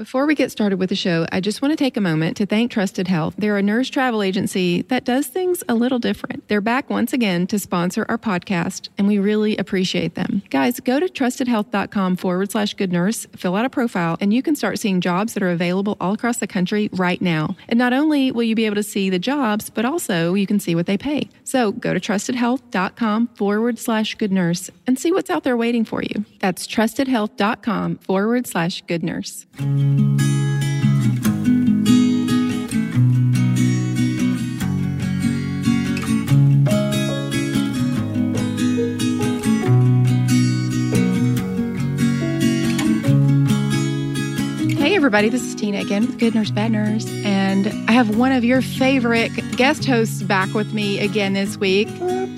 Before we get started with the show, I just want to take a moment to thank Trusted Health. They're a nurse travel agency that does things a little different. They're back once again to sponsor our podcast, and we really appreciate them. Guys, go to trustedhealth.com forward slash good nurse, fill out a profile, and you can start seeing jobs that are available all across the country right now. And not only will you be able to see the jobs, but also you can see what they pay. So go to trustedhealth.com forward slash good nurse and see what's out there waiting for you. That's trustedhealth.com forward slash good nurse. Hey, everybody, this is Tina again with Good Nurse Bad Nurse, and I have one of your favorite guest hosts back with me again this week.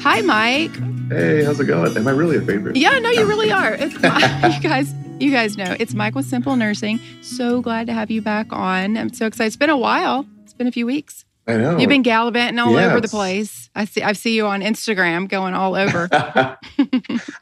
Hi, Mike. Hey, how's it going? Am I really a favorite? Yeah, no, you really are. It's you guys. You guys know it's Mike with Simple Nursing. So glad to have you back on. I'm so excited. It's been a while. It's been a few weeks. I know. You've been gallivanting all Yeah, over the place. I see. I see you on Instagram going all over.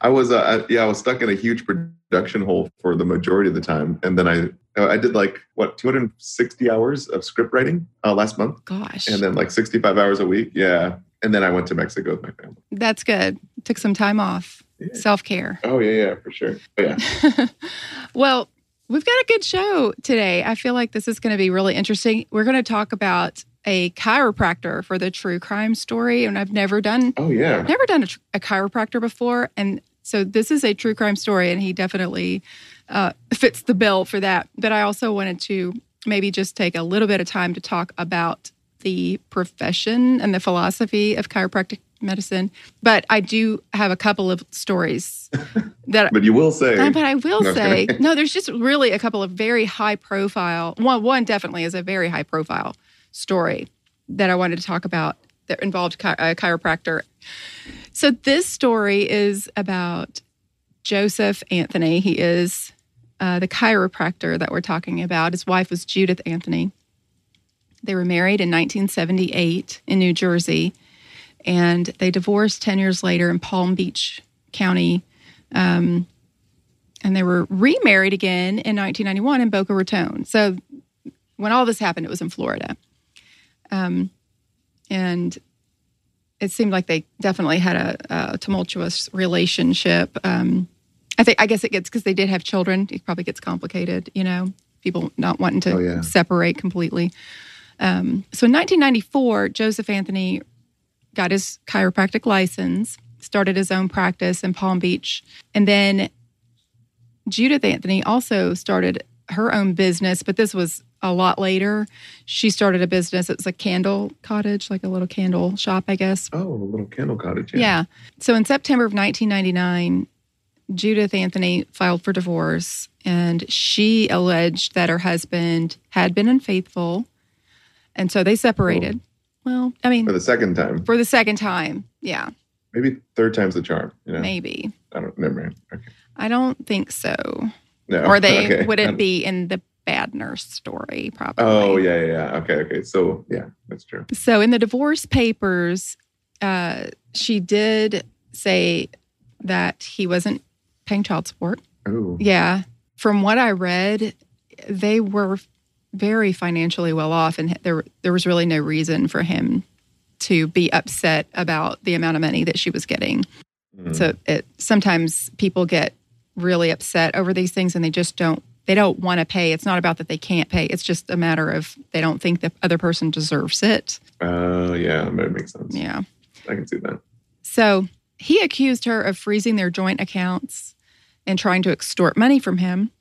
I was, uh, yeah, I was stuck in a huge production hole for the majority of the time, and then I, I did like what 260 hours of script writing uh, last month, Gosh, and then like 65 hours a week. Yeah, and then I went to Mexico with my family. that's good. Took some time off. Self care. Oh yeah, yeah, for sure. But yeah, well, we've got a good show today. I feel like this is going to be really interesting. We're going to talk about a chiropractor for the true crime story, and I've never done oh yeah. Never done a, tr- a chiropractor before, and so this is a true crime story, and he definitely uh, fits the bill for that. But I also wanted to maybe just take a little bit of time to talk about the profession and the philosophy of chiropractic medicine. But I do have a couple of stories that But you will say, uh, but I will say, no, there's just really a couple of very high profile. One, one definitely is a very high profile story that I wanted to talk about that involved chi- a chiropractor. So this story is about Joseph Anthony. He is uh, the chiropractor that we're talking about. His wife was Judith Anthony. They were married in 1978 in New Jersey, and they divorced 10 years later in Palm Beach County um, and they were remarried again in 1991 in Boca Raton. So when all this happened, it was in Florida, um, and it seemed like they definitely had a, a tumultuous relationship. Um, I think I guess it gets because they did have children. It probably gets complicated, you know, people not wanting to Oh, yeah. separate completely. Um, so in 1994, Joseph Anthony got his chiropractic license, started his own practice in Palm Beach, and then Judith Anthony also started her own business, but this was a lot later. She started a business. It was a candle cottage, like a little candle shop, I guess. oh, a little candle cottage. Yeah. So in September of 1999, Judith Anthony filed for divorce and she alleged that her husband had been unfaithful. And so they separated. Well, I mean, For the second time, for the second time. Yeah, maybe third time's the charm. You know, maybe. I don't. Never mind. Okay. I don't think so. No. Or they okay. wouldn't be in the bad nurse story, probably. Oh yeah, yeah, yeah. Okay, okay. So yeah, that's true. So in the divorce papers, uh, she did say that he wasn't paying child support. Oh, Yeah. From what I read, they were very financially well off, and there there was really no reason for him to be upset about the amount of money that she was getting. Mhm. So it sometimes people get really upset over these things, and they just don't they don't want to pay. It's not about that they can't pay. It's just a matter of they don't think the other person deserves it. Oh yeah, that makes sense. Yeah. I can see that. So he accused her of freezing their joint accounts and trying to extort money from him.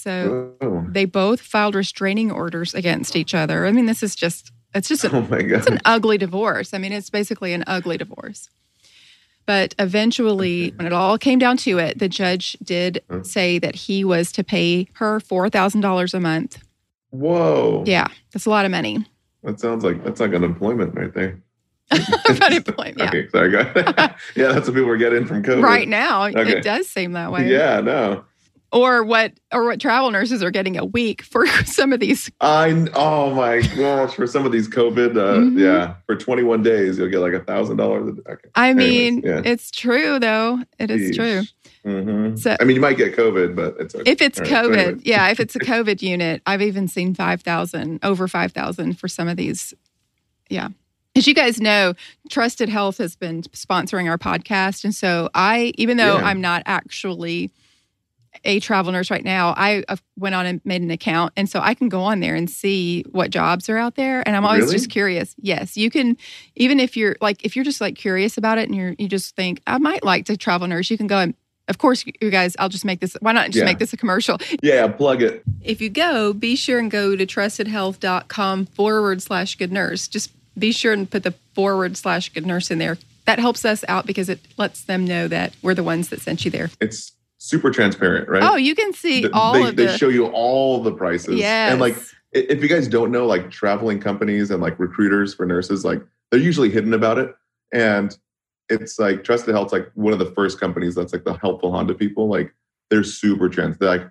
So Oh, they both filed restraining orders against each other. I mean, this is just, it's just an, oh my it's an ugly divorce. I mean, it's basically an ugly divorce. But eventually, when it all came down to it, the judge did Huh. say that he was to pay her $4,000 a month. Whoa. Yeah, that's a lot of money. That sounds like that's like unemployment right there. Unemployment, yeah. Okay, sorry. Go ahead. yeah, that's what people are getting from COVID. Right now, Okay. it does seem that way. Yeah, no. Or what or what travel nurses are getting a week for some of these I oh my gosh, for some of these COVID, uh, Mhm. yeah, for 21 days you'll get like a thousand dollars. I Anyways, mean yeah. it's true though it is true Yeesh. hmm So- I mean, you might get COVID, but it's okay. If it's right, so COVID, anyway. yeah, if it's a COVID unit, I've even seen 5,000, over 5,000 for some of these. Yeah. As you guys know, Trusted Health has been sponsoring our podcast. And so I, even though Yeah. I'm not actually a travel nurse right now, I uh, went on and made an account. And so I can go on there and see what jobs are out there. And I'm always Really? just curious. Yes, you can, even if you're like, if you're just like curious about it and you're, you just think, I might like to travel nurse, you can go and, of course, you guys, I'll just make this, why not just Yeah. make this a commercial? yeah, plug it. If you go, be sure and go to trustedhealth.com forward slash good nurse. Just be sure and put the forward slash good nurse in there. That helps us out because it lets them know that we're the ones that sent you there. It's super transparent, right? Oh, you can see Th- all they, of they the. show you all the prices. yes. And like, if you guys don't know, like traveling companies and like recruiters for nurses, like they're usually hidden about it. And it's like Trusted Health's like one of the first companies that's like the helpful Honda people. Like they're super trans. They're like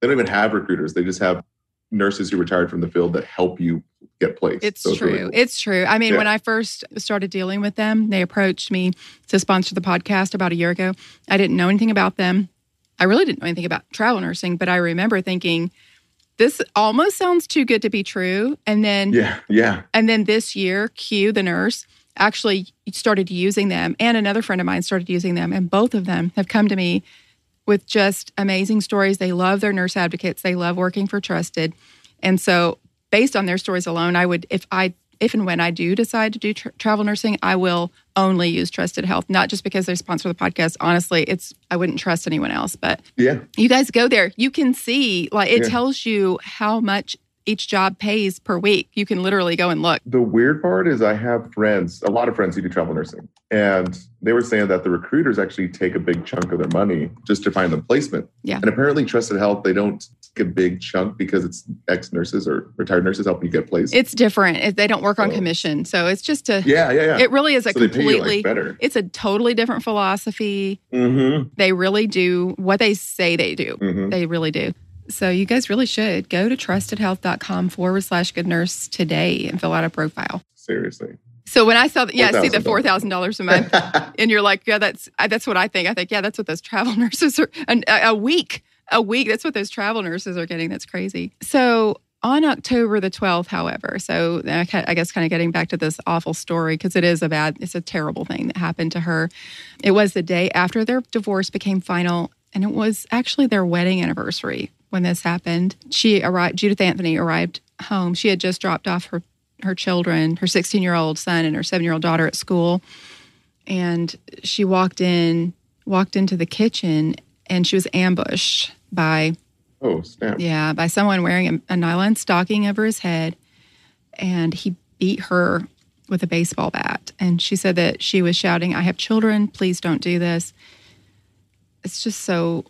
they don't even have recruiters. They just have nurses who retired from the field that help you get placed. It's So true. really cool. It's true. I mean, Yeah. when I first started dealing with them, they approached me to sponsor the podcast about a year ago. I didn't know anything about them. I really didn't know anything about travel nursing, but I remember thinking, this almost sounds too good to be true. And then yeah, yeah. And then this year, Q, the nurse, actually started using them, and another friend of mine started using them, and both of them have come to me with just amazing stories. They love their nurse advocates. They love working for Trusted, and so based on their stories alone, I would if I if and when I do decide to do tra- travel nursing, I will only use Trusted Health, not just because they sponsor the podcast. Honestly, it's I wouldn't trust anyone else, but Yeah. you guys go there you can see like it Yeah. tells you how much each job pays per week you can literally go and look The weird part is I have friends, a lot of friends who do travel nursing, and they were saying that the recruiters actually take a big chunk of their money just to find the placement. Yeah. And apparently, Trusted Health they don't a big chunk because it's ex nurses or retired nurses helping you get placed. it's different they don't work on Oh. commission so it's just a yeah, yeah, yeah. it really is a so they pay you completely like better. it's a totally different philosophy Mm-hmm. they really do what they say they do Mm-hmm. they really do so you guys really should go to trustedhealth.com forward slash good nurse today and fill out a profile Seriously. so when i saw the, yeah see the $4,000. $4000 a month and you're like, yeah, that's that's what I think. I think, yeah, that's what those travel nurses are. An, a, a week, a week. That's what those travel nurses are getting. That's crazy. So on October the 12th, however, so I guess kind of getting back to this awful story because it is a bad, it's a terrible thing that happened to her. It was the day after their divorce became final, and it was actually their wedding anniversary when this happened. She arrived. Judith Anthony arrived home. She had just dropped off her her children, her 16 year old son and her seven year old daughter at school and she walked in walked into the kitchen and she was ambushed by oh snap! yeah by someone wearing a, a nylon stocking over his head and he beat her with a baseball bat and she said that she was shouting i have children please don't do this it's just so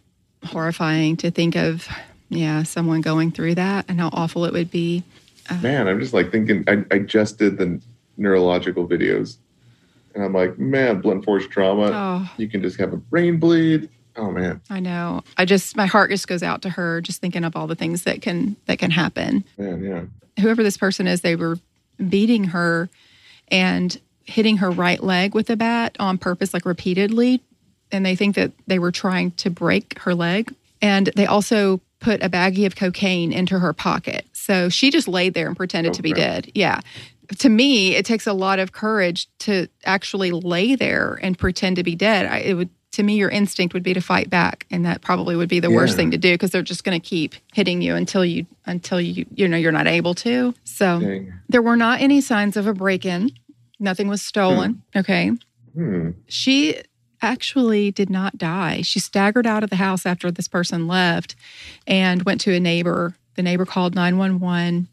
horrifying to think of yeah someone going through that and how awful it would be uh, Man, I'm just like thinking. I, I just did the neurological videos, and I'm like, man, blunt force trauma. oh You can just have a brain bleed. Oh man, i know i just my heart just goes out to her just thinking of all the things that can that can happen man, yeah. whoever this person is, they were beating her and hitting her right leg with a bat on purpose, like repeatedly. And they think that they were trying to break her leg. And they also put a baggie of cocaine into her pocket. So she just laid there and pretended Oh, to be dead. Yeah. To me, it takes a lot of courage to actually lay there and pretend to be dead. I, it would, to me, your instinct would be to fight back, and that probably would be the worst thing to do because they're just going to keep hitting you until you until you you know you're not able to. So Dang. there were not any signs of a break-in. Nothing was stolen. Okay. Hmm. She actually did not die. She staggered out of the house after this person left and went to a neighbor. The neighbor called 911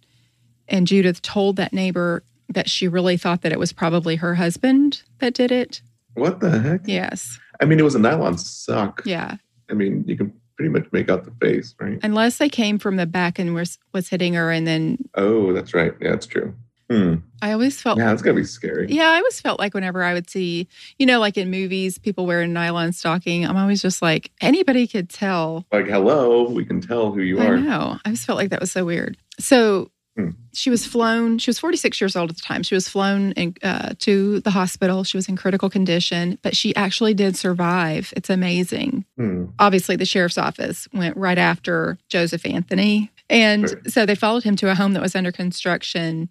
and Judith told that neighbor that she really thought that it was probably her husband that did it. What the heck? Yes. I mean, it was a nylon sock. Yeah. I mean, you can pretty much make out the face, right? Unless they came from the back and was was hitting her and then Oh, that's right. Yeah, that's true. Hmm. I always felt Yeah, that's gotta be scary. Yeah, I always felt like whenever I would see, you know, like in movies, people wearing nylon stocking, I'm always just like, anybody could tell. Like, hello, we can tell who you I are. know. I just felt like that was so weird. So Hmm. She was flown. She was 46 years old at the time. She was flown in, uh, to the hospital. She was in critical condition, but she actually did survive. It's amazing. Hmm. Obviously, the sheriff's office went right after Joseph Anthony, and so they followed him to a home that was under construction.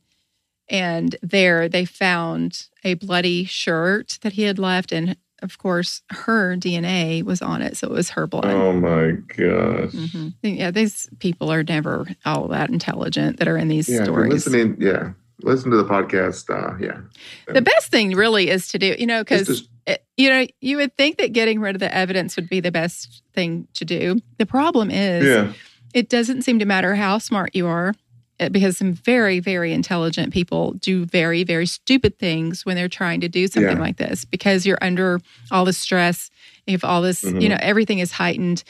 And there, they found a bloody shirt that he had left, and of course, her DNA was on it, so it was her blood. Oh my gosh. Mhm. Yeah, these people are never all that intelligent that are in these Yeah, stories. listening. Yeah, listen to the podcast. Uh, yeah, The best thing really is to do, you know, because you know you would think that getting rid of the evidence would be the best thing to do. The problem is, yeah, it doesn't seem to matter how smart you are, because some very, very intelligent people do very, very stupid things when they're trying to do something Yeah. like this because you're under all the stress. If all this, you Mhm. know, everything is heightened,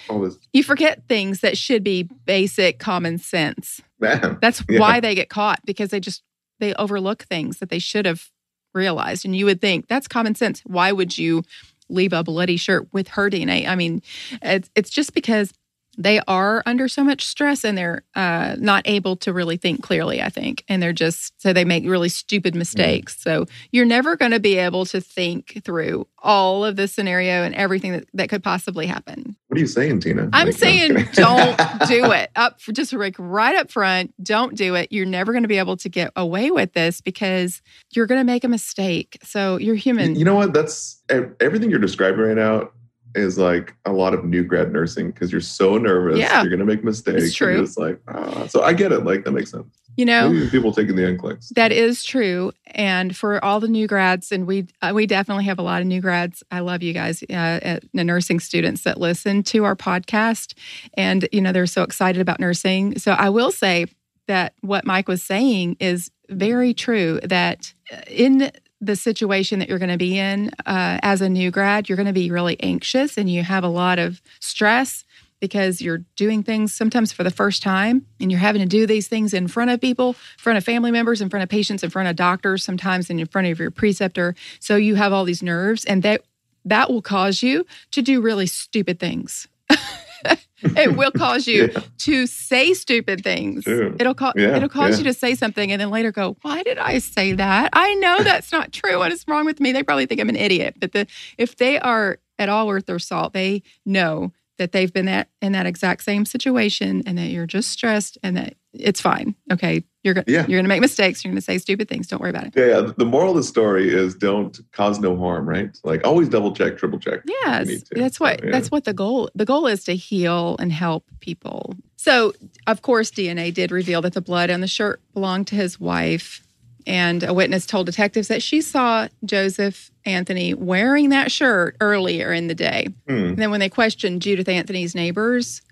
you forget things that should be basic common sense. man. That's Yeah. why they get caught because they just they overlook things that they should have realized. And you would think that's common sense. Why would you leave a bloody shirt with her DNA? I mean, it's it's just because they are under so much stress and they're uh, not able to really think clearly. I think, and they're just so they make really stupid mistakes. So you're never going to be able to think through all of the scenario and everything that, that could possibly happen. What are you saying, Tina? I'm Like, no, saying kidding. don't do it. Up just like right up front, don't do it. You're never going to be able to get away with this because you're going to make a mistake. So you're human. You know what? That's everything you're describing right now is like a lot of new grad nursing because you're so nervous. Yeah. You're gonna make mistakes. It's true. And it's like, ah. so I get it. Like that makes sense. You know, Maybe people taking the NCLEX. that is true. And for all the new grads, and we uh, we definitely have a lot of new grads. I love you guys, uh, the nursing students that listen to our podcast, and you know they're so excited about nursing. So I will say that what Mike was saying is very true. That in the situation that you're going to be in uh, as a new grad, you're going to be really anxious and you have a lot of stress because you're doing things sometimes for the first time and you're having to do these things in front of people, in front of family members, in front of patients, in front of doctors, sometimes and in front of your preceptor. So you have all these nerves and that that will cause you to do really stupid things. it will cause you Yeah. to say stupid things. True. It'll cause Yeah, it'll cause yeah. you to say something and then later go, "Why did I say that? I know that's not true. What is wrong with me?" They probably think I'm an idiot. But the if they are at all worth their salt, they know that they've been that in that exact same situation and that you're just stressed and that it's fine. Okay, you're gonna Yeah. you're gonna make mistakes. You're gonna say stupid things. Don't worry about it. Yeah, yeah. The moral of the story is don't cause no harm, right? Like always double check, triple check. Yes, that's what Yeah. that's what the goal. The goal is to heal and help people. So, of course, DNA did reveal that the blood on the shirt belonged to his wife, and a witness told detectives that she saw Joseph Anthony wearing that shirt earlier in the day. Hmm. And then, when they questioned Judith Anthony's neighbors,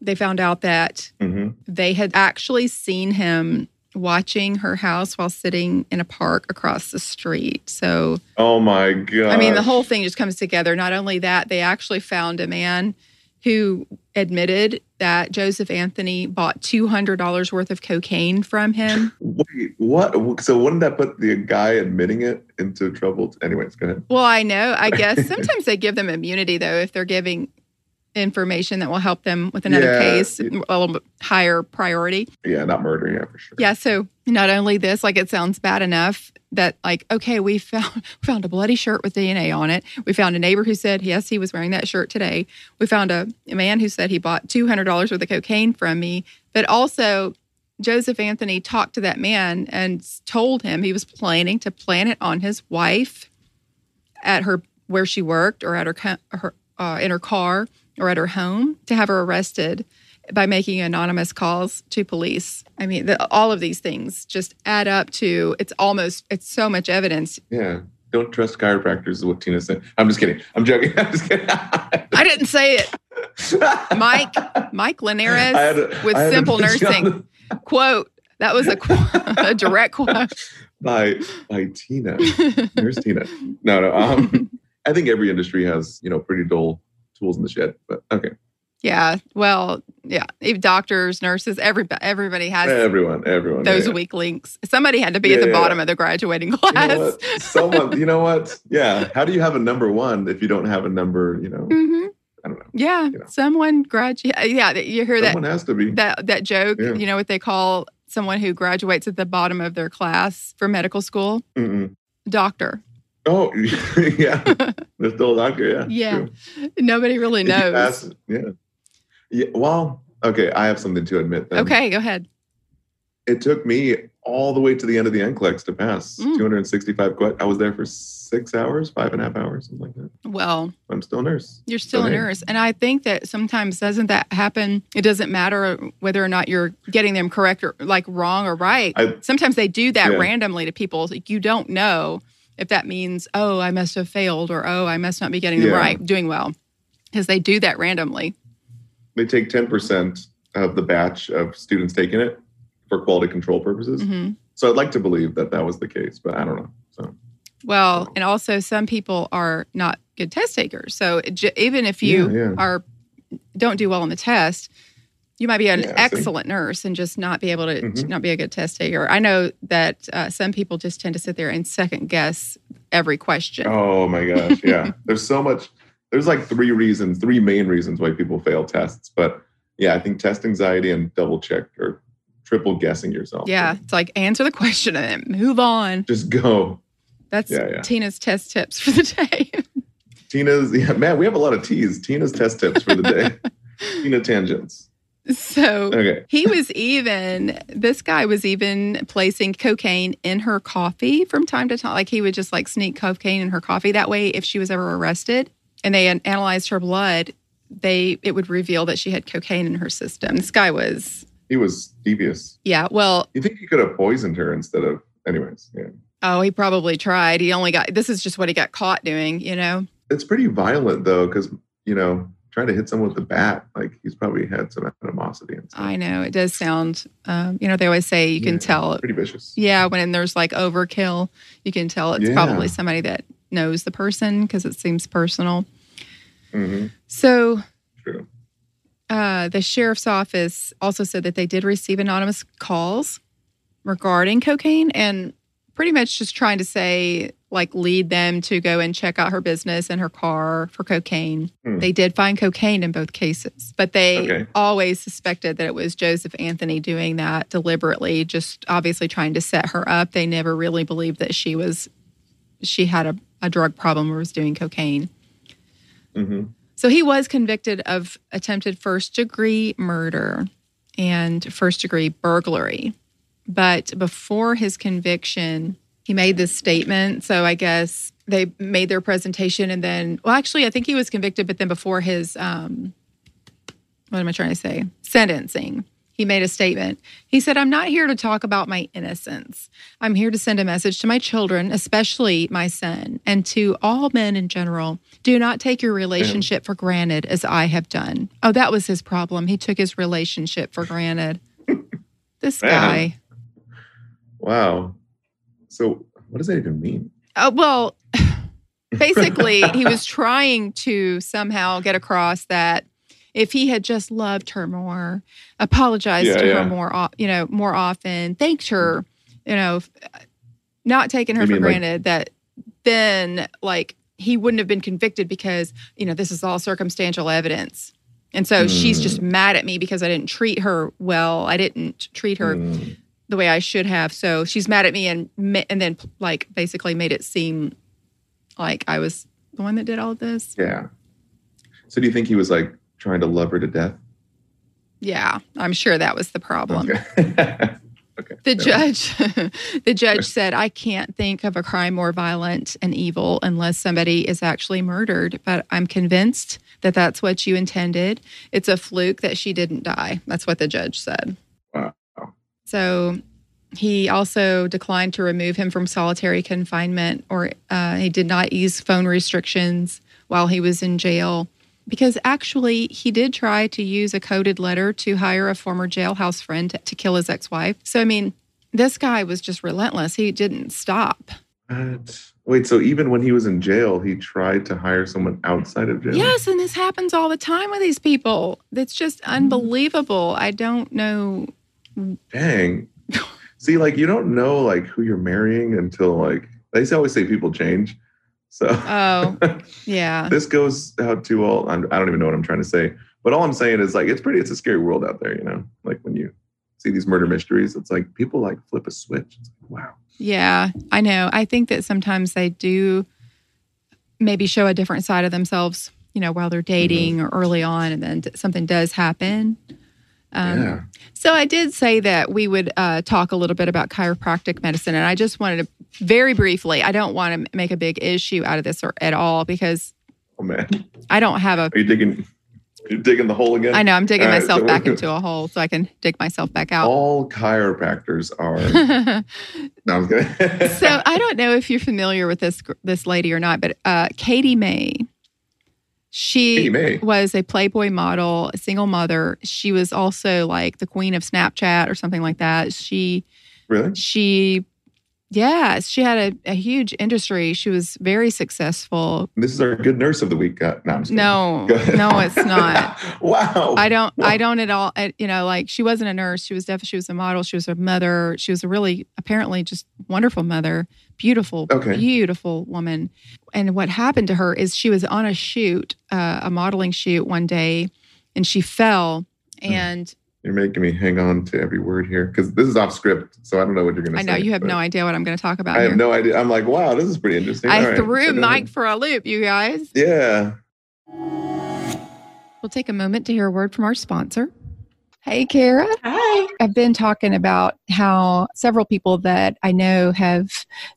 they found out that hmm they had actually seen him watching her house while sitting in a park across the street. So Oh my god. I mean, the whole thing just comes together. Not only that, they actually found a man who admitted that Joseph Anthony bought $200 worth of cocaine from him. Wait, what? So wouldn't that put the guy admitting it into trouble? Anyways, go ahead. Well, I know. I guess sometimes they give them immunity, though, if they're giving information that will help them with another Yeah. case, a little bit higher priority. Yeah, not murder. Yeah, for sure. Yeah. So not only this, like it sounds bad enough that like, okay, we found found a bloody shirt with DNA on it. We found a neighbor who said, yes, he was wearing that shirt today. We found a, a man who said he bought two hundred dollars worth of cocaine from me. But also Joseph Anthony talked to that man and told him he was planning to plant it on his wife at her where she worked or at her, her uh, in her car or at her home to have her arrested by making anonymous calls to police. I mean, the, all of these things just add up to it's almost it's so much evidence. Yeah. Don't trust chiropractors is what Tina said. I'm just kidding. I'm joking. I'm just kidding. I didn't say it, Mike. Mike Linares to- with I had to Simple Nursing quote. That was a, qu- a direct quote. by by Tina. There's Tina. No, no. Um, I think every industry has you know pretty dull tools in the shed. But okay, Yeah. Well, yeah. Even doctors, nurses, everybody, everybody has everyone, everyone. those yeah, yeah. weak links. Somebody had to be at the yeah, bottom yeah. of the graduating You class. know? Someone, you know what? Yeah. How do you have a number one if you don't have a number? You know, hmm I don't know. Yeah. You know. Someone graduate. Yeah. You hear that Someone has to be. that that joke. Yeah. You know what they call someone who graduates at the bottom of their class for medical school? Mm-mm. Doctor. Oh, yeah. They're still a doctor. Yeah. Yeah. true. Nobody really knows. pass- yeah. Yeah. Well, okay. I have something to admit. Then. Okay, go ahead. It took me all the way to the end of the NCLEX to pass. Mm. 265 que- I was there for six hours, five and a half hours, something like that. Well, I'm still a nurse. you're still So, a nurse. And I think that sometimes doesn't that happen? It doesn't matter whether or not you're getting them correct or like wrong or right. I, sometimes they do that Yeah. randomly to people. Like you don't know if that means, oh, I must have failed or oh, I must not be getting them Yeah. right, doing well. Because they do that randomly. they take 10% of the batch of students taking it for quality control purposes. hmm So I'd like to believe that that was the case, but I don't know. So Well, and also some people are not good test takers. So j- even if you Yeah, yeah. are don't do well on the test, you might be an Yeah, excellent nurse and just not be able to, Mhm. not be a good test taker. I know that uh, some people just tend to sit there and second guess every question. Oh my gosh, yeah. there's so much. There's like three reasons, three main reasons why people fail tests. But yeah, I think test anxiety and double check or triple guessing yourself. Yeah, it's like answer the question and then move on. Just go. That's Yeah, yeah. Tina's test tips for the day. Tina's yeah, man, we have a lot of T's. Tina's test tips for the day. Tina tangents. So Okay. he was even this guy was even placing cocaine in her coffee from time to time like he would just like sneak cocaine in her coffee that way if she was ever arrested and they analyzed her blood they it would reveal that she had cocaine in her system this guy was He was devious. yeah well You think he could have poisoned her instead of anyways, yeah. oh he probably tried he only got this is just what he got caught doing you know It's pretty violent though, because you know, trying to hit someone with a bat, like he's probably had some animosity and stuff. i know it does sound um, you know they always say you can Yeah, tell pretty vicious. Yeah, when there's like overkill, you can tell it's Yeah. probably somebody that knows the person because it seems personal. hmm So, True. uh, the sheriff's office also said that they did receive anonymous calls regarding cocaine and pretty much just trying to say, like, lead them to go and check out her business and her car for cocaine. Hmm. They did find cocaine in both cases, but they Okay. always suspected that it was Joseph Anthony doing that deliberately, just obviously trying to set her up. They never really believed that she was she had a, a drug problem or was doing cocaine. hmm So he was convicted of attempted first degree murder and first degree burglary. But before his conviction, he made this statement. So I guess they made their presentation and then, well, actually, I think he was convicted, but then before his, um, what am I trying to say? Sentencing. He made a statement. He said, I'm not here to talk about my innocence. I'm here to send a message to my children, especially my son, and to all men in general. Do not take your relationship for granted as I have done. Oh, that was his problem. He took his relationship for granted. This Man. guy. Wow. So what does that even mean? Uh, well, basically, he was trying to somehow get across that if he had just loved her more, apologized Yeah, to yeah. her more, you know, more often, thanked her, you know, not taking her You for mean, like- granted, that then like he wouldn't have been convicted because you know this is all circumstantial evidence. And so she's Hmm. just mad at me because I didn't treat her well. I didn't treat her Mm, the way I should have. So she's mad at me and and then like basically made it seem like I was the one that did all of this. yeah. So do you think he was like trying to love her to death? Yeah, I'm sure that was the problem. Okay. okay. The judge the judge said I can't think of a crime more violent and evil unless somebody is actually murdered, but I'm convinced that that's what you intended. It's a fluke that she didn't die. That's what the judge said. So he also declined to remove him from solitary confinement, or uh, he did not ease phone restrictions while he was in jail. Because actually, he did try to use a coded letter to hire a former jailhouse friend to, to kill his ex wife. So, I mean, this guy was just relentless. He didn't stop. What? Wait, so even when he was in jail, he tried to hire someone outside of jail? Yes, and this happens all the time with these people. It's just unbelievable. I don't know. Dang. See, like you don't know like who you're marrying until like they always say people change. So Oh, yeah. this goes out to all I'm, i don't even know what i'm trying to say but all i'm saying is like it's pretty it's a scary world out there you know like when you see these murder mysteries, it's like people like flip a switch. It's like, wow. Yeah, I know. I think that sometimes they do maybe show a different side of themselves, you know, while they're dating mm-hmm. or early on, and then something does happen. Um, yeah. So I did say that we would uh, talk a little bit about chiropractic medicine, and I just wanted to very briefly. I don't want to make a big issue out of this or at all because oh man, I don't have a. Are you digging? You're digging the hole again. I know. I'm digging all myself right, so back into a hole so I can dig myself back out. All chiropractors are. no, I'm kidding. so I don't know if you're familiar with this this lady or not, but uh, Katie May she was a Playboy model, a single mother. She was also like the queen of Snapchat or something like that. She really she yeah, she had a, a huge industry. She was very successful. This is our good nurse of the week. Uh, no, no, no, it's not. wow. I don't. Wow. I don't at all. You know, like she wasn't a nurse. She was definitely. She was a model. She was a mother. She was a really apparently just wonderful mother. Beautiful, okay. beautiful woman. And what happened to her is she was on a shoot, uh, a modeling shoot one day, and she fell hmm. and you're making me hang on to every word here because this is off script, so I don't know what you're going to say. I know you have no idea what I'm going to talk about. I have no idea. I'm like, wow, this is pretty interesting. I All threw right. Mike for a loop, you guys. Yeah. We'll take a moment to hear a word from our sponsor. Hey, Kara. Hi. I've been talking about how several people that I know have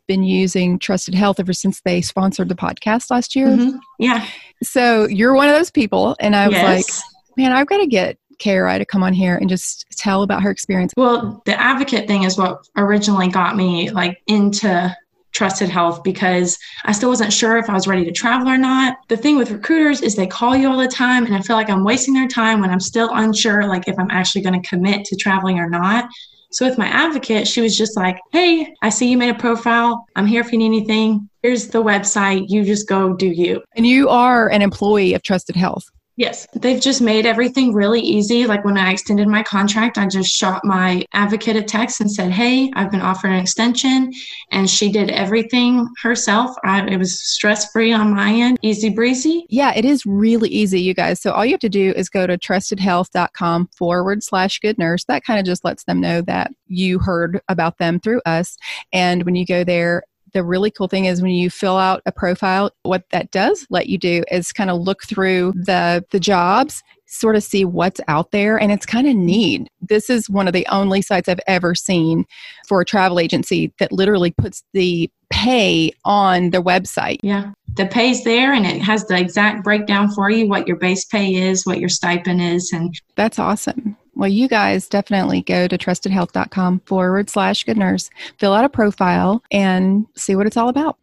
been using Trusted Health ever since they sponsored the podcast last year. Mm-hmm. Yeah. So you're one of those people. And I was yes. like, man, I've got to get Kara to come on here and just tell about her experience? Well, the advocate thing is what originally got me like into trusted health because I still wasn't sure if I was ready to travel or not. The thing with recruiters is they call you all the time and I feel like I'm wasting their time when I'm still unsure like if I'm actually going to commit to traveling or not. So with my advocate, she was just like, "Hey, I see you made a profile. I'm here if you need anything. Here's the website. You just go do you." And you are an employee of Trusted Health. Yes, they've just made everything really easy. Like when I extended my contract, I just shot my advocate a text and said, Hey, I've been offered an extension. And she did everything herself. I, it was stress free on my end, easy breezy. Yeah, it is really easy, you guys. So all you have to do is go to trustedhealth.com forward slash good nurse. That kind of just lets them know that you heard about them through us. And when you go there, the really cool thing is when you fill out a profile, what that does let you do is kind of look through the the jobs, sort of see what's out there, and it's kind of neat. This is one of the only sites I've ever seen for a travel agency that literally puts the pay on their website. Yeah. The pay's there and it has the exact breakdown for you what your base pay is, what your stipend is and That's awesome. Well, you guys definitely go to trustedhealth.com forward slash good nurse, fill out a profile, and see what it's all about.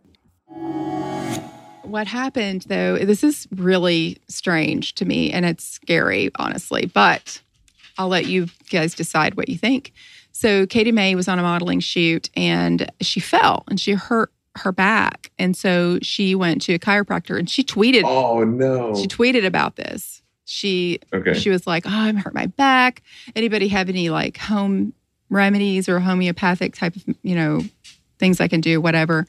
What happened though, this is really strange to me and it's scary, honestly, but I'll let you guys decide what you think. So, Katie May was on a modeling shoot and she fell and she hurt her back. And so she went to a chiropractor and she tweeted. Oh, no. She tweeted about this she okay. she was like, "Oh, I'm hurt my back. Anybody have any like home remedies or homeopathic type of you know things I can do, whatever."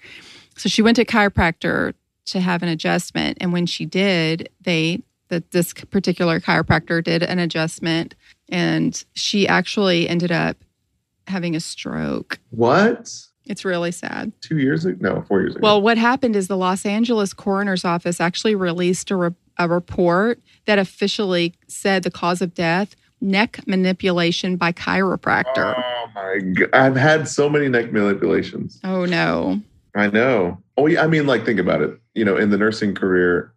So she went to chiropractor to have an adjustment, and when she did, they that this particular chiropractor did an adjustment, and she actually ended up having a stroke. What? It's really sad. Two years ago? No, four years ago. Well, what happened is the Los Angeles coroner's office actually released a, re- a report that officially said the cause of death neck manipulation by chiropractor. Oh my god. I've had so many neck manipulations. Oh no. I know. Oh yeah, I mean like think about it. You know, in the nursing career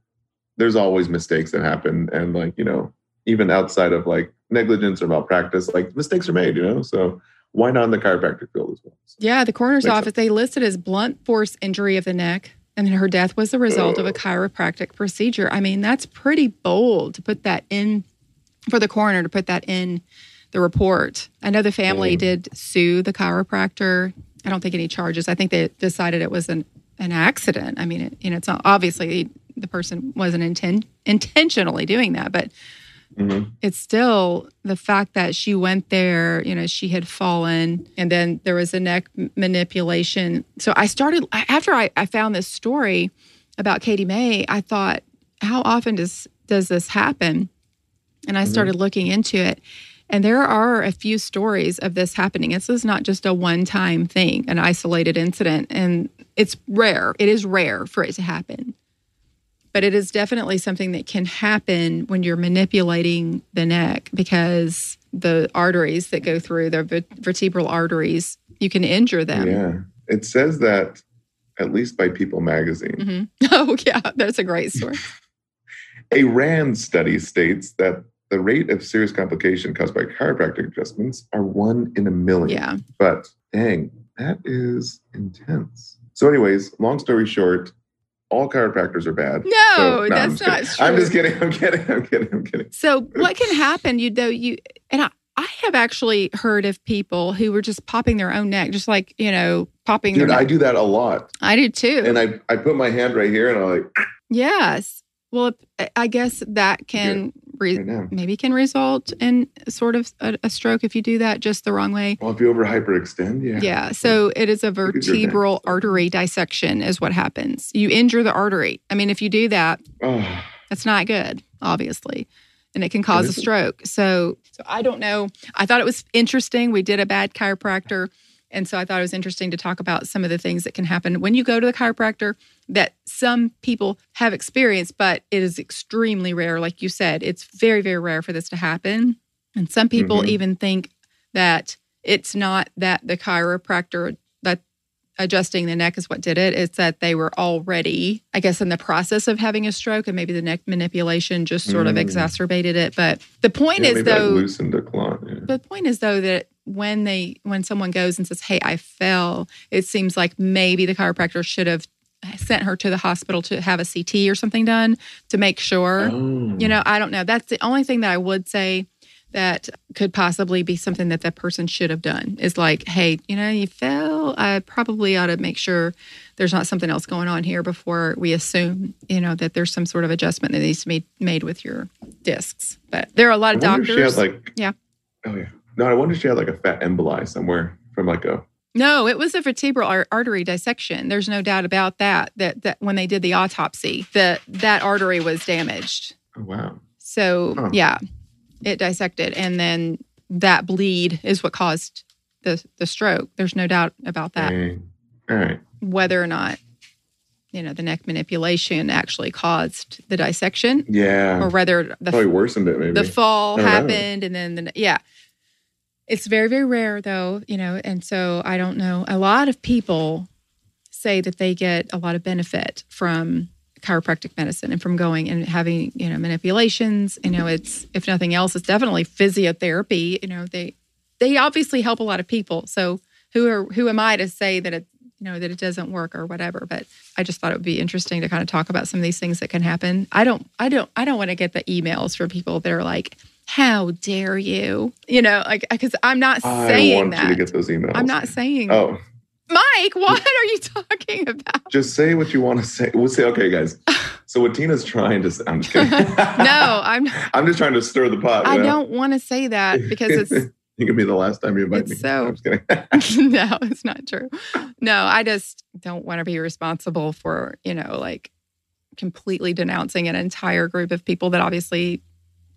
there's always mistakes that happen and like, you know, even outside of like negligence or malpractice, like mistakes are made, you know? So why not in the chiropractic field as well? So, yeah, the coroner's office, sense. they listed as blunt force injury of the neck and her death was the result of a oh. chiropractic procedure. I mean, that's pretty bold to put that in for the coroner to put that in the report. I know the family mm. did sue the chiropractor. I don't think any charges. I think they decided it was an an accident. I mean, it, you know, it's not, obviously the person wasn't inten- intentionally doing that, but Mm-hmm. It's still the fact that she went there, you know, she had fallen and then there was a neck manipulation. So I started, after I, I found this story about Katie May, I thought, how often does, does this happen? And I mm-hmm. started looking into it. And there are a few stories of this happening. This is not just a one time thing, an isolated incident. And it's rare. It is rare for it to happen. But it is definitely something that can happen when you're manipulating the neck because the arteries that go through, the vertebral arteries, you can injure them. Yeah. It says that at least by People magazine. Mm-hmm. Oh, yeah. That's a great story. a RAND study states that the rate of serious complication caused by chiropractic adjustments are one in a million. Yeah. But dang, that is intense. So, anyways, long story short, all chiropractors are bad. No, so, no that's not true. I'm just kidding. I'm kidding. I'm kidding. I'm kidding. So, what can happen? You though you and I, I have actually heard of people who were just popping their own neck, just like you know, popping. Their. Dude, I do that a lot. I do too. And I I put my hand right here, and I'm like. Yes. Well, I guess that can re- maybe can result in sort of a, a, stroke if you do that just the wrong way. Well, if you over hyperextend, yeah. Yeah. So it is a vertebral artery dissection, is what happens. You injure the artery. I mean, if you do that, oh. that's not good, obviously, and it can cause a stroke. So, so I don't know. I thought it was interesting. We did a bad chiropractor and so I thought it was interesting to talk about some of the things that can happen when you go to the chiropractor that some people have experienced, but it is extremely rare. Like you said, it's very, very rare for this to happen. And some people mm-hmm. even think that it's not that the chiropractor that adjusting the neck is what did it. It's that they were already, I guess, in the process of having a stroke, and maybe the neck manipulation just sort mm. of exacerbated it. But the point yeah, is, though, loosened a clot. Yeah. The point is, though, that when they when someone goes and says, "Hey, I fell," it seems like maybe the chiropractor should have sent her to the hospital to have a CT or something done to make sure. Oh. You know, oh. I don't know. That's the only thing that I would say that could possibly be something that that person should have done is like, hey, you know, you fell. I probably ought to make sure there's not something else going on here before we assume, you know, that there's some sort of adjustment that needs to be made with your discs. But there are a lot of doctors. She had like, yeah. Oh yeah. No, I wonder if she had like a fat emboli somewhere from like a. No, it was a vertebral artery dissection. There's no doubt about that. That that when they did the autopsy, that that artery was damaged. Oh wow. So huh. yeah, it dissected, and then that bleed is what caused the the stroke. There's no doubt about that. All right. Whether or not you know the neck manipulation actually caused the dissection, yeah, or whether the probably worsened it. Maybe the fall happened, know. and then the yeah. It's very, very rare though, you know, and so I don't know. A lot of people say that they get a lot of benefit from chiropractic medicine and from going and having, you know, manipulations. You know, it's if nothing else, it's definitely physiotherapy. You know, they they obviously help a lot of people. So who are who am I to say that it you know that it doesn't work or whatever but i just thought it would be interesting to kind of talk about some of these things that can happen i don't i don't i don't want to get the emails from people that are like how dare you? You know, like because I'm not I saying want that. you to get those emails. I'm not saying. Oh, Mike, what are you talking about? Just say what you want to say. We'll say, okay, guys. So what Tina's trying to say, I'm just kidding. no, I'm. Not, I'm just trying to stir the pot. I know? don't want to say that because it's. it could be the last time you invite me. So, I'm just kidding. no, it's not true. No, I just don't want to be responsible for you know like completely denouncing an entire group of people that obviously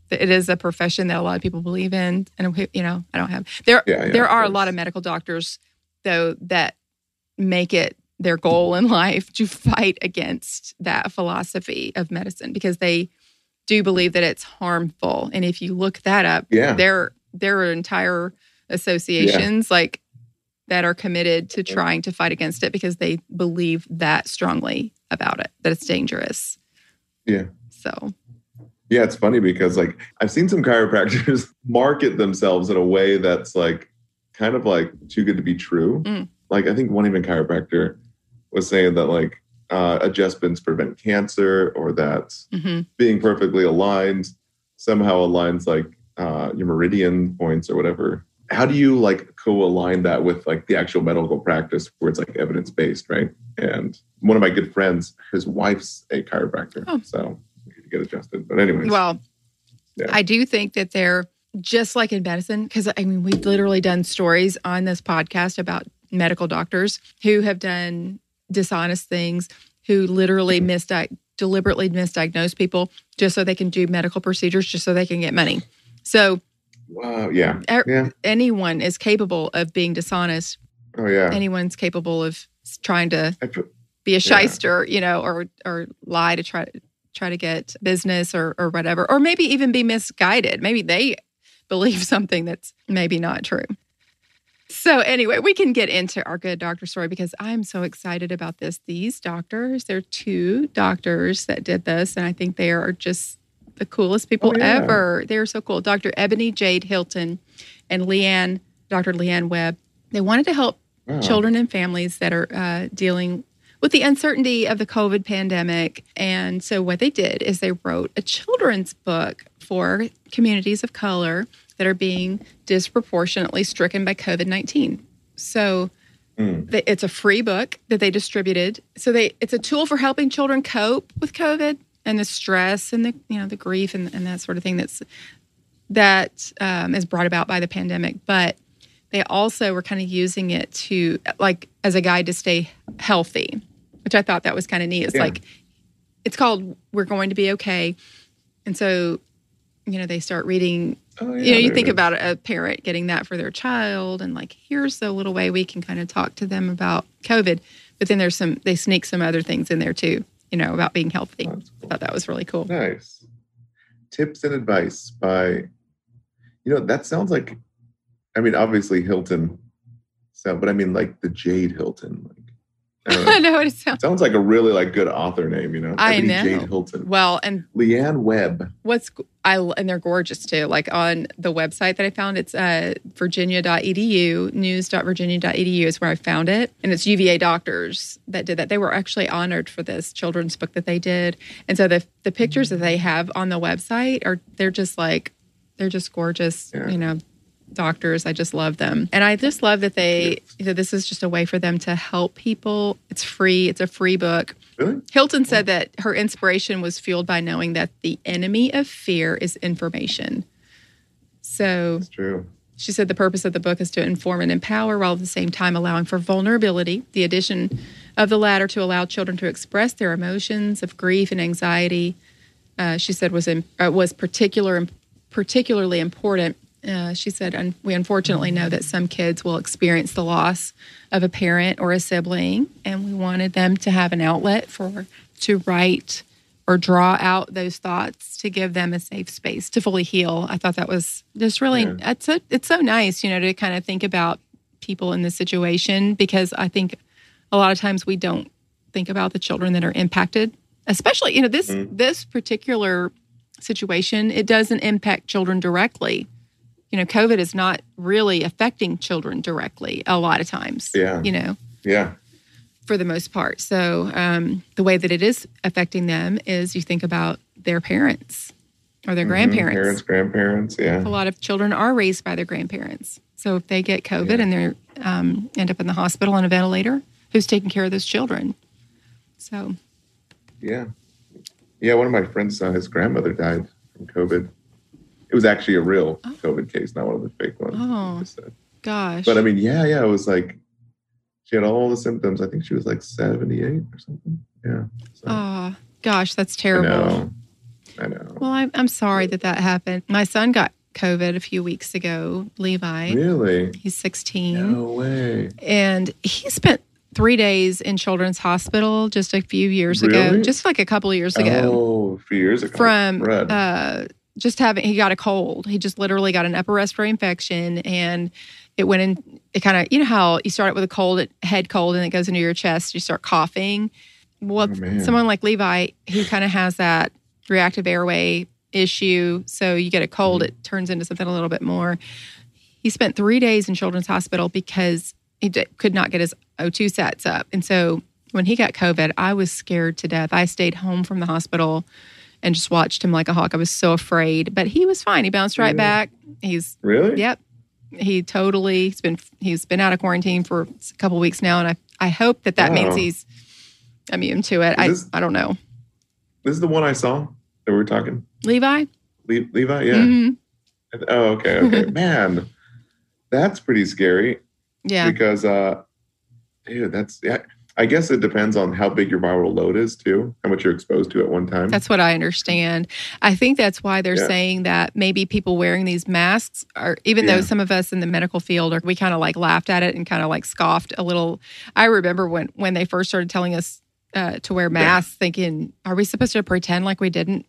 it is a profession that a lot of people believe in. And you know i don't have there yeah, yeah, there are a lot of medical doctors though that make it their goal in life to fight against that philosophy of medicine because they do believe that it's harmful. And if you look that up yeah. there there are entire associations like that are committed to trying to fight against it because they believe that strongly about it that it's dangerous. Yeah. So yeah, it's funny because like I've seen some chiropractors market themselves in a way that's like kind of like too good to be true. Mm. Like I think one even chiropractor was saying that like uh, adjustments prevent cancer or that mm-hmm. being perfectly aligned somehow aligns like uh, your meridian points or whatever. How do you like co-align that with like the actual medical practice where it's like evidence based, right? And one of my good friends, his wife's a chiropractor, oh. so to get adjusted. But anyway, Well, yeah. I do think that they're just like in medicine, because I mean, we've literally done stories on this podcast about medical doctors who have done dishonest things, who literally misdi- deliberately misdiagnose people just so they can do medical procedures, just so they can get money. So Wow. Yeah. Er- Yeah. Anyone is capable of being dishonest. Oh yeah. Anyone's capable of trying to be a Yeah. shyster, you know, or or lie to try to try to get business or or whatever, or maybe even be misguided. Maybe they believe something that's maybe not true. So anyway, we can get into our good doctor story because I'm so excited about this. These doctors, there are two doctors that did this, and I think they are just the coolest people Oh, yeah. ever. They're so cool. Dr. Ebony Jade Hilton and Leanne, Dr. Leanne Webb. They wanted to help wow. children and families that are uh, dealing with the uncertainty of the COVID pandemic. And so, what they did is they wrote a children's book for communities of color that are being disproportionately stricken by COVID 19. So, Mm. they, it's a free book that they distributed. So, they it's a tool for helping children cope with COVID and the stress and the you know the grief and, and that sort of thing that's that um, is brought about by the pandemic. But they also were kind of using it to like as a guide to stay healthy, which I thought that was kind of neat. It's Yeah. like it's called "We're Going to Be Okay," and so you know they start reading. Oh, yeah, you know, you think about a parent getting that for their child, and like here's the little way we can kind of talk to them about COVID. But then there's some they sneak some other things in there too. You know about being healthy. That's I thought that was really cool. Nice. Tips and advice by, you know, that sounds like, I mean, obviously Hilton, so, but I mean, like the Jade Hilton. Like, I. Know what it sounds. sounds like a really like good author name, you know? I Ebony know. Jade Hilton. Well, and Leanne Webb. what's I and they're gorgeous too. Like on the website that I found, it's uh, virginia.edu, news.virginia.edu is where I found it, and it's UVA doctors that did that. They were actually honored for this children's book that they did, and so the the pictures that they have on the website are they're just like they're just gorgeous, Yeah. you know. Doctors, I just love them, and I just love that they. Know, this is just a way for them to help people. It's free. It's a free book. Really? Hilton said that her inspiration was fueled by knowing that the enemy of fear is information. So It's true. she said the purpose of the book is to inform and empower while at the same time allowing for vulnerability, the addition of the latter to allow children to express their emotions of grief and anxiety. Uh, she said was in, uh, was particular particularly important. Uh, she said, un- "We unfortunately know that some kids will experience the loss of a parent or a sibling, and we wanted them to have an outlet for to write or draw out those thoughts to give them a safe space to fully heal." I thought that was just really Yeah. it's so it's so nice, you know, to kind of think about people in this situation because I think a lot of times we don't think about the children that are impacted, especially you know this Mhm. this particular situation. It doesn't impact children directly. You know, COVID is not really affecting children directly a lot of times. Yeah. You know, Yeah. for the most part. So um, the way that it is affecting them is you think about their parents or their Mhm. grandparents. Parents, grandparents. Yeah. A lot of children are raised by their grandparents. So if they get COVID Yeah. and they um, end up in the hospital on a ventilator, who's taking care of those children? So Yeah. Yeah. One of my friends, uh, his grandmother died from COVID. It was actually a real Oh. COVID case, not one of the fake ones. Oh. Gosh, But I mean, yeah, yeah, it was like she had all the symptoms. I think she was like 78 or something. Yeah. So, oh gosh, that's I terrible. know. I know. Well, I'm, I'm sorry that that happened. My son got COVID a few weeks ago, Levi. really? He's 16. No way. And he spent three days in Children's Hospital just a few years ago, just like a couple of years ago. Oh, a few years ago. from uh, just having he got a cold. He just literally got an upper respiratory infection, and it went in. It kind of you know how you start out with a cold, head cold, and it goes into your chest. You start coughing. Well, Oh, someone like Levi, who kind of has that reactive airway issue. So you get a cold, Mm-hmm. it turns into something a little bit more. He spent three days in Children's Hospital because he d- could not get his O2 sats up, and so when he got COVID, I was scared to death. I stayed home from the hospital and just watched him like a hawk. I was so afraid, but he was fine. He bounced right Really? back. He's really? yep. He totally he's been he's been out of quarantine for a couple weeks now, and I I hope that that means he's immune to it. I this- I don't know. This is the one I saw that we were talking. Levi. Le- Levi? Yeah. Mhm. Oh, okay. Okay. Man, that's pretty scary Yeah. because, uh, dude, that's, yeah. I guess it depends on how big your viral load is too, how much you're exposed to at one time. That's what I understand. I think that's why they're Yeah. saying that maybe people wearing these masks are, even though some of us in the medical field are, we kind of like laughed at it and kind of like scoffed a little. I remember when when they first started telling us uh, to wear masks, thinking, are we supposed to pretend like we didn't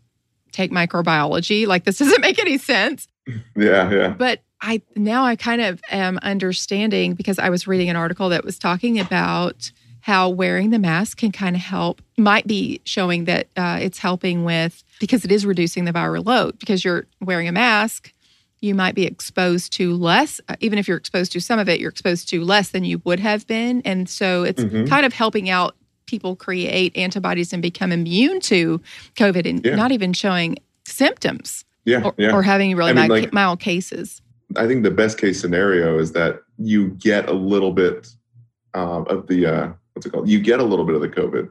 take microbiology? Like this doesn't make any sense. yeah, yeah. But I now I kind of am understanding because I was reading an article that was talking about how wearing the mask can kind of help, might be showing that uh, it's helping with because it is reducing the viral load because you're wearing a mask. You might be exposed to less, uh, even if you're exposed to some of it, you're exposed to less than you would have been. And so it's Mhm. kind of helping out people create antibodies and become immune to COVID and Yeah. not even showing symptoms Yeah, or, yeah. or having really I mean, mild, like- mild cases. I think the best case scenario is that you get a little bit um, of the uh, what's it called? You get a little bit of the COVID,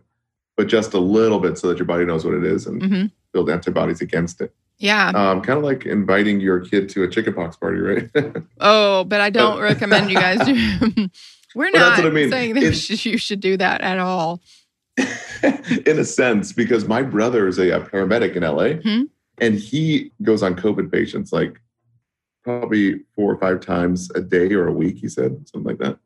but just a little bit so that your body knows what it is and hmm build antibodies against it. Yeah. Um, kind of like inviting your kid to a chickenpox party, right? Oh, but I don't recommend you guys do. We're not I mean. saying that you should- do that at all. in a sense, because my brother is a, a paramedic in LA, Hmm. and he goes on COVID patients like probably four or five times a day or a week. He said something like that.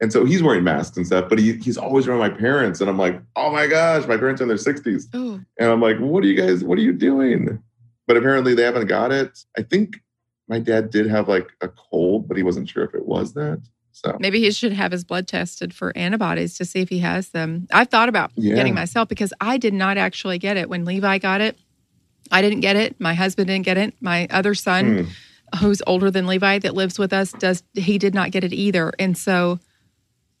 And so he's wearing masks and stuff, but he, he's always around my parents, and I'm like, oh my gosh, my parents are in their 60s, Oh, and I'm like, what are you guys? What are you doing? But apparently they haven't got it. I think my dad did have like a cold, but he wasn't sure if it was that. So maybe he should have his blood tested for antibodies to see if he has them. I've thought about Yeah. getting myself because I did not actually get it when Levi got it. I didn't get it. My husband didn't get it. My other son, hmm, who's older than Levi that lives with us, does he did not get it either. And so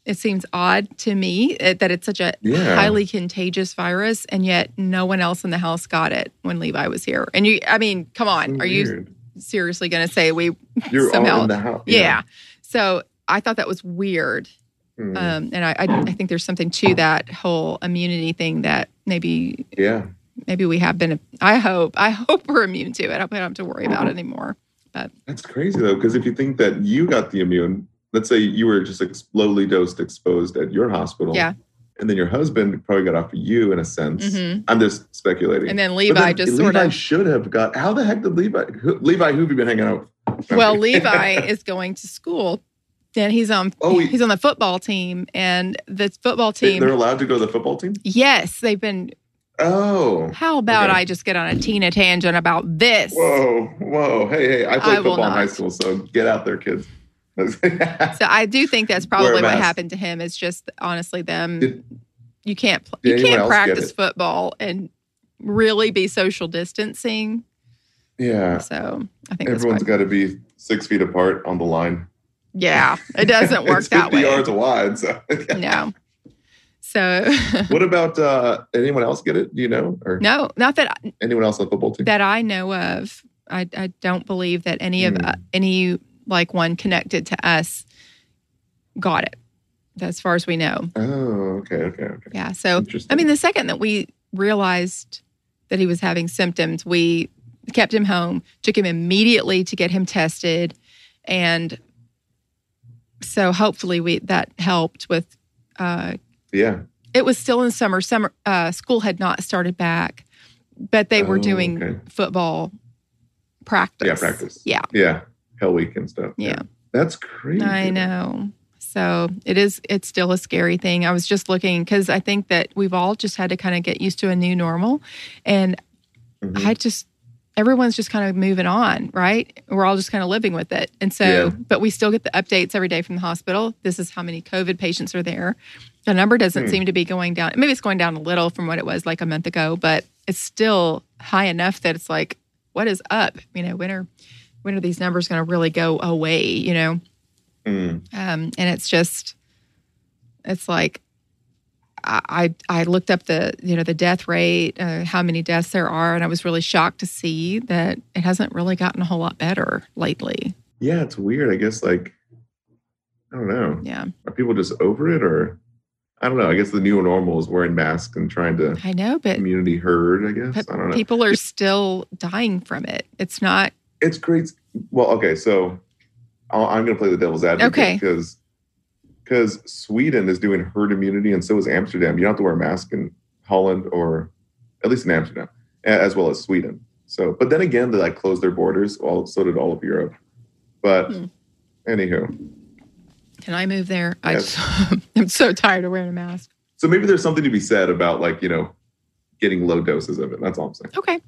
it seems odd to me eh, that it's such a Yeah. highly contagious virus and yet no one else in the house got it when Levi was here. And you I mean, come on, so are you seriously going to say we You're all somehow in the house. yeah. So I thought that was weird. Hmm. Um, and I, I, I think there's something to that whole immunity thing that maybe yeah. maybe we have been. I hope I hope we're immune to it. I don't have to worry about it anymore. But that's crazy though, because if you think that you got the immune, let's say you were just ex- slowly dosed exposed at your hospital, Yeah. and then your husband probably got off of you in a sense. Mhm. I'm just speculating. And then Levi then just Levi sort of. should have got. How the heck did Levi? Who, Levi, who have you been hanging out with? Well, Levi is going to school, and he's on Oh, he- he's on the football team, and the football team. they're allowed to go to the football team. Yes, they've been. Oh, How about Okay. I just get on a Tina tangent about this? whoa, whoa, hey, hey! I played I football in high school, so get out there, kids. So I do think that's probably what happened to him. Is just honestly them. Did- you can't you can't practice football and really be social distancing. yeah, So I think everyone's got to be six feet apart on the line. yeah, it doesn't work it's that 50 way. yards wide. So, No. So what about uh, anyone else get it? Do you know, or no, not that anyone else on the football team? that I know of. I, I don't believe that any of Hmm. uh, any like one connected to us got it, as far as we know. oh, okay, okay, okay. Yeah. So I mean, the second that we realized that he was having symptoms, we kept him home, took him immediately to get him tested, and so hopefully we that helped with. Uh, yeah, it was still in summer. Summer uh, school had not started back, but they were Oh, doing okay. football practice. yeah, practice. Yeah. yeah, Hell Week and stuff. Yeah. that's crazy. I know. So it is, it's still a scary thing. I was just looking because I think that we've all just had to kind of get used to a new normal. And Mhm. I just, everyone's just kind of moving on, right? We're all just kind of living with it. And so, Yeah. but we still get the updates every day from the hospital. This is how many COVID patients are there. The number doesn't Hmm. seem to be going down. Maybe it's going down a little from what it was like a month ago, but it's still high enough that it's like, what is up? You know, when are, when are these numbers going to really go away? You know? Mm. um, and it's just it's like I, I looked up the you know the death rate, uh, how many deaths there are, and I was really shocked to see that it hasn't really gotten a whole lot better lately. Yeah, it's weird. I guess like I don't know. Yeah, Are people just over it, or I don't know? I guess the new normal is wearing masks and trying to I know, but, community herd. I guess I don't know. people are still dying from it. It's not it's great. Well, okay, so I'll, I'm going to play the devil's advocate Okay. because because Sweden is doing herd immunity, and so is Amsterdam. You don't have to wear a mask in Holland or at least in Amsterdam, as well as Sweden. So, but then again, they like closed their borders. Well, so did all of Europe. But Hmm. anywho, Can I move there? Yes. I, I'm so tired of wearing a mask. so maybe there's something to be said about like you know getting low doses of it. That's all I'm saying. Okay.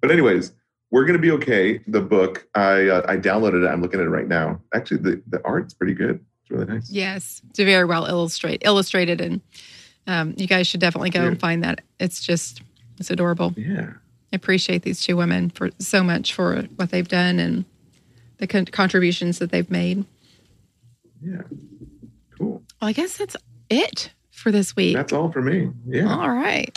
But anyways, we're gonna be okay. The book I uh, I downloaded it. I'm looking at it right now. Actually, the the art's pretty good. It's really nice. Yes, it's very well illustrate illustrated, and um, you guys should definitely go Yeah. and find that. It's just it's adorable. Yeah. I appreciate these two women for so much for what they've done and the con- contributions that they've made. Yeah. Cool. Well, I guess that's it for this week. That's all for me. Yeah. All right.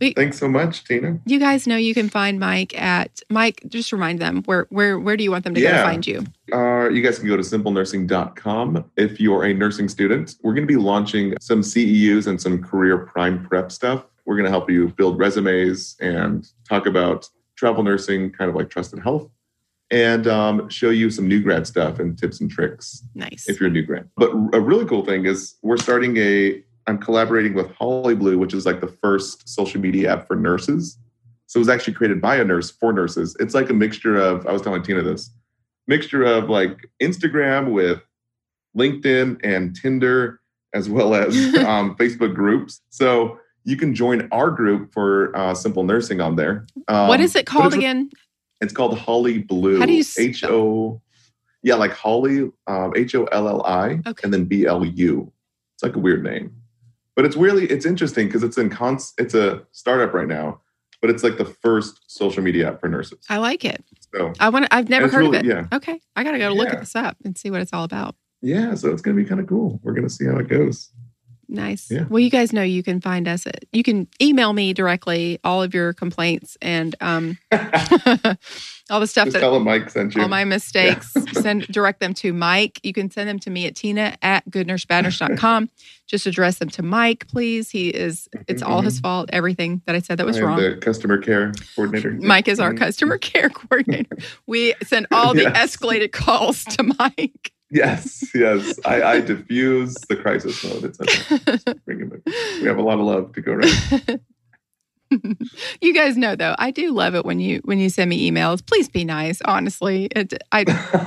Thanks so much, Tina. You guys know you can find Mike at Mike. Just remind them where where where do you want them to go to find you? Uh, you guys can go to simplenursing.com if you're a nursing student. We're going to be launching some CEUs and some career prime prep stuff. We're going to help you build resumes and talk about travel nursing, kind of like trusted health, and um, show you some new grad stuff and tips and tricks Nice. if you're a new grad. But a really cool thing is we're starting a, I'm collaborating with Holly Blue, which is like the first social media app for nurses. So it was actually created by a nurse for nurses. It's like a mixture of, I was telling Tina this, mixture of like Instagram with LinkedIn and Tinder, as well as um, Facebook groups. So you can join our group for uh, simple nursing on there. Um, what is it called it's- again? It's called Holly Blue. How do you spell- H O? Yeah, like Holly, um, H O L L I, Okay. and then B L U. It's like a weird name, but it's really it's interesting because it's in cons. It's a startup right now, but it's like the first social media app for nurses. I like it. So I want. I've never heard really- of it. yeah. Okay, I gotta go look Yeah. at this up and see what it's all about. yeah, so it's gonna be kind of cool. We're gonna see how it goes. Nice. Yeah. Well, you guys know you can find us. At, you can email me directly all of your complaints and um, all the stuff Just that Mike sent you. all my mistakes. send direct them to Mike. You can send them to me at Tina at goodnursebadnurse.com. Just address them to Mike, please. He is. It's all his fault. Everything that I said that was wrong. the customer care coordinator. Mike is our Mhm. customer care coordinator. We send all the Yes. escalated calls to Mike. Yes, yes. I, I diffuse the crisis mode. It's okay. Bring him in. We have a lot of love to go around. you guys know though, I do love it when you when you send me emails. Please be nice. Honestly, it, I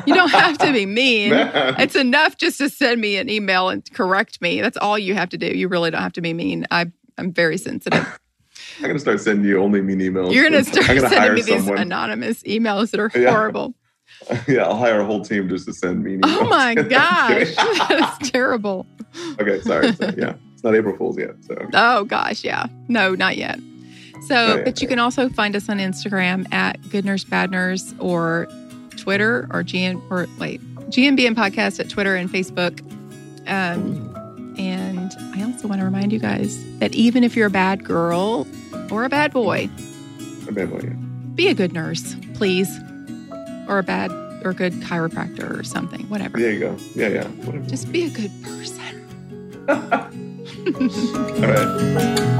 you don't have to be mean. It's enough just to send me an email and correct me. That's all you have to do. You really don't have to be mean. I I'm very sensitive. I'm gonna start sending you only mean emails. You're gonna start I'm gonna sending hire me these anonymous emails that are Yeah. horrible. yeah, I'll hire a whole team just to send emails. Oh my gosh, that's terrible. okay, sorry. Yeah, it's not April Fool's yet. So Oh gosh, yeah. No, not yet. So, but you yeah. can also find us on Instagram at Good Nurse Bad Nurse or Twitter or GN or wait GNBN Podcast at Twitter and Facebook. Um, and I also want to remind you guys that even if you're a bad girl or a bad boy, a bad boy. Yeah. be a good nurse, please, or a bad or a good chiropractor or something, whatever. There you go. Yeah, yeah. Whatever. Just be a good person. All right.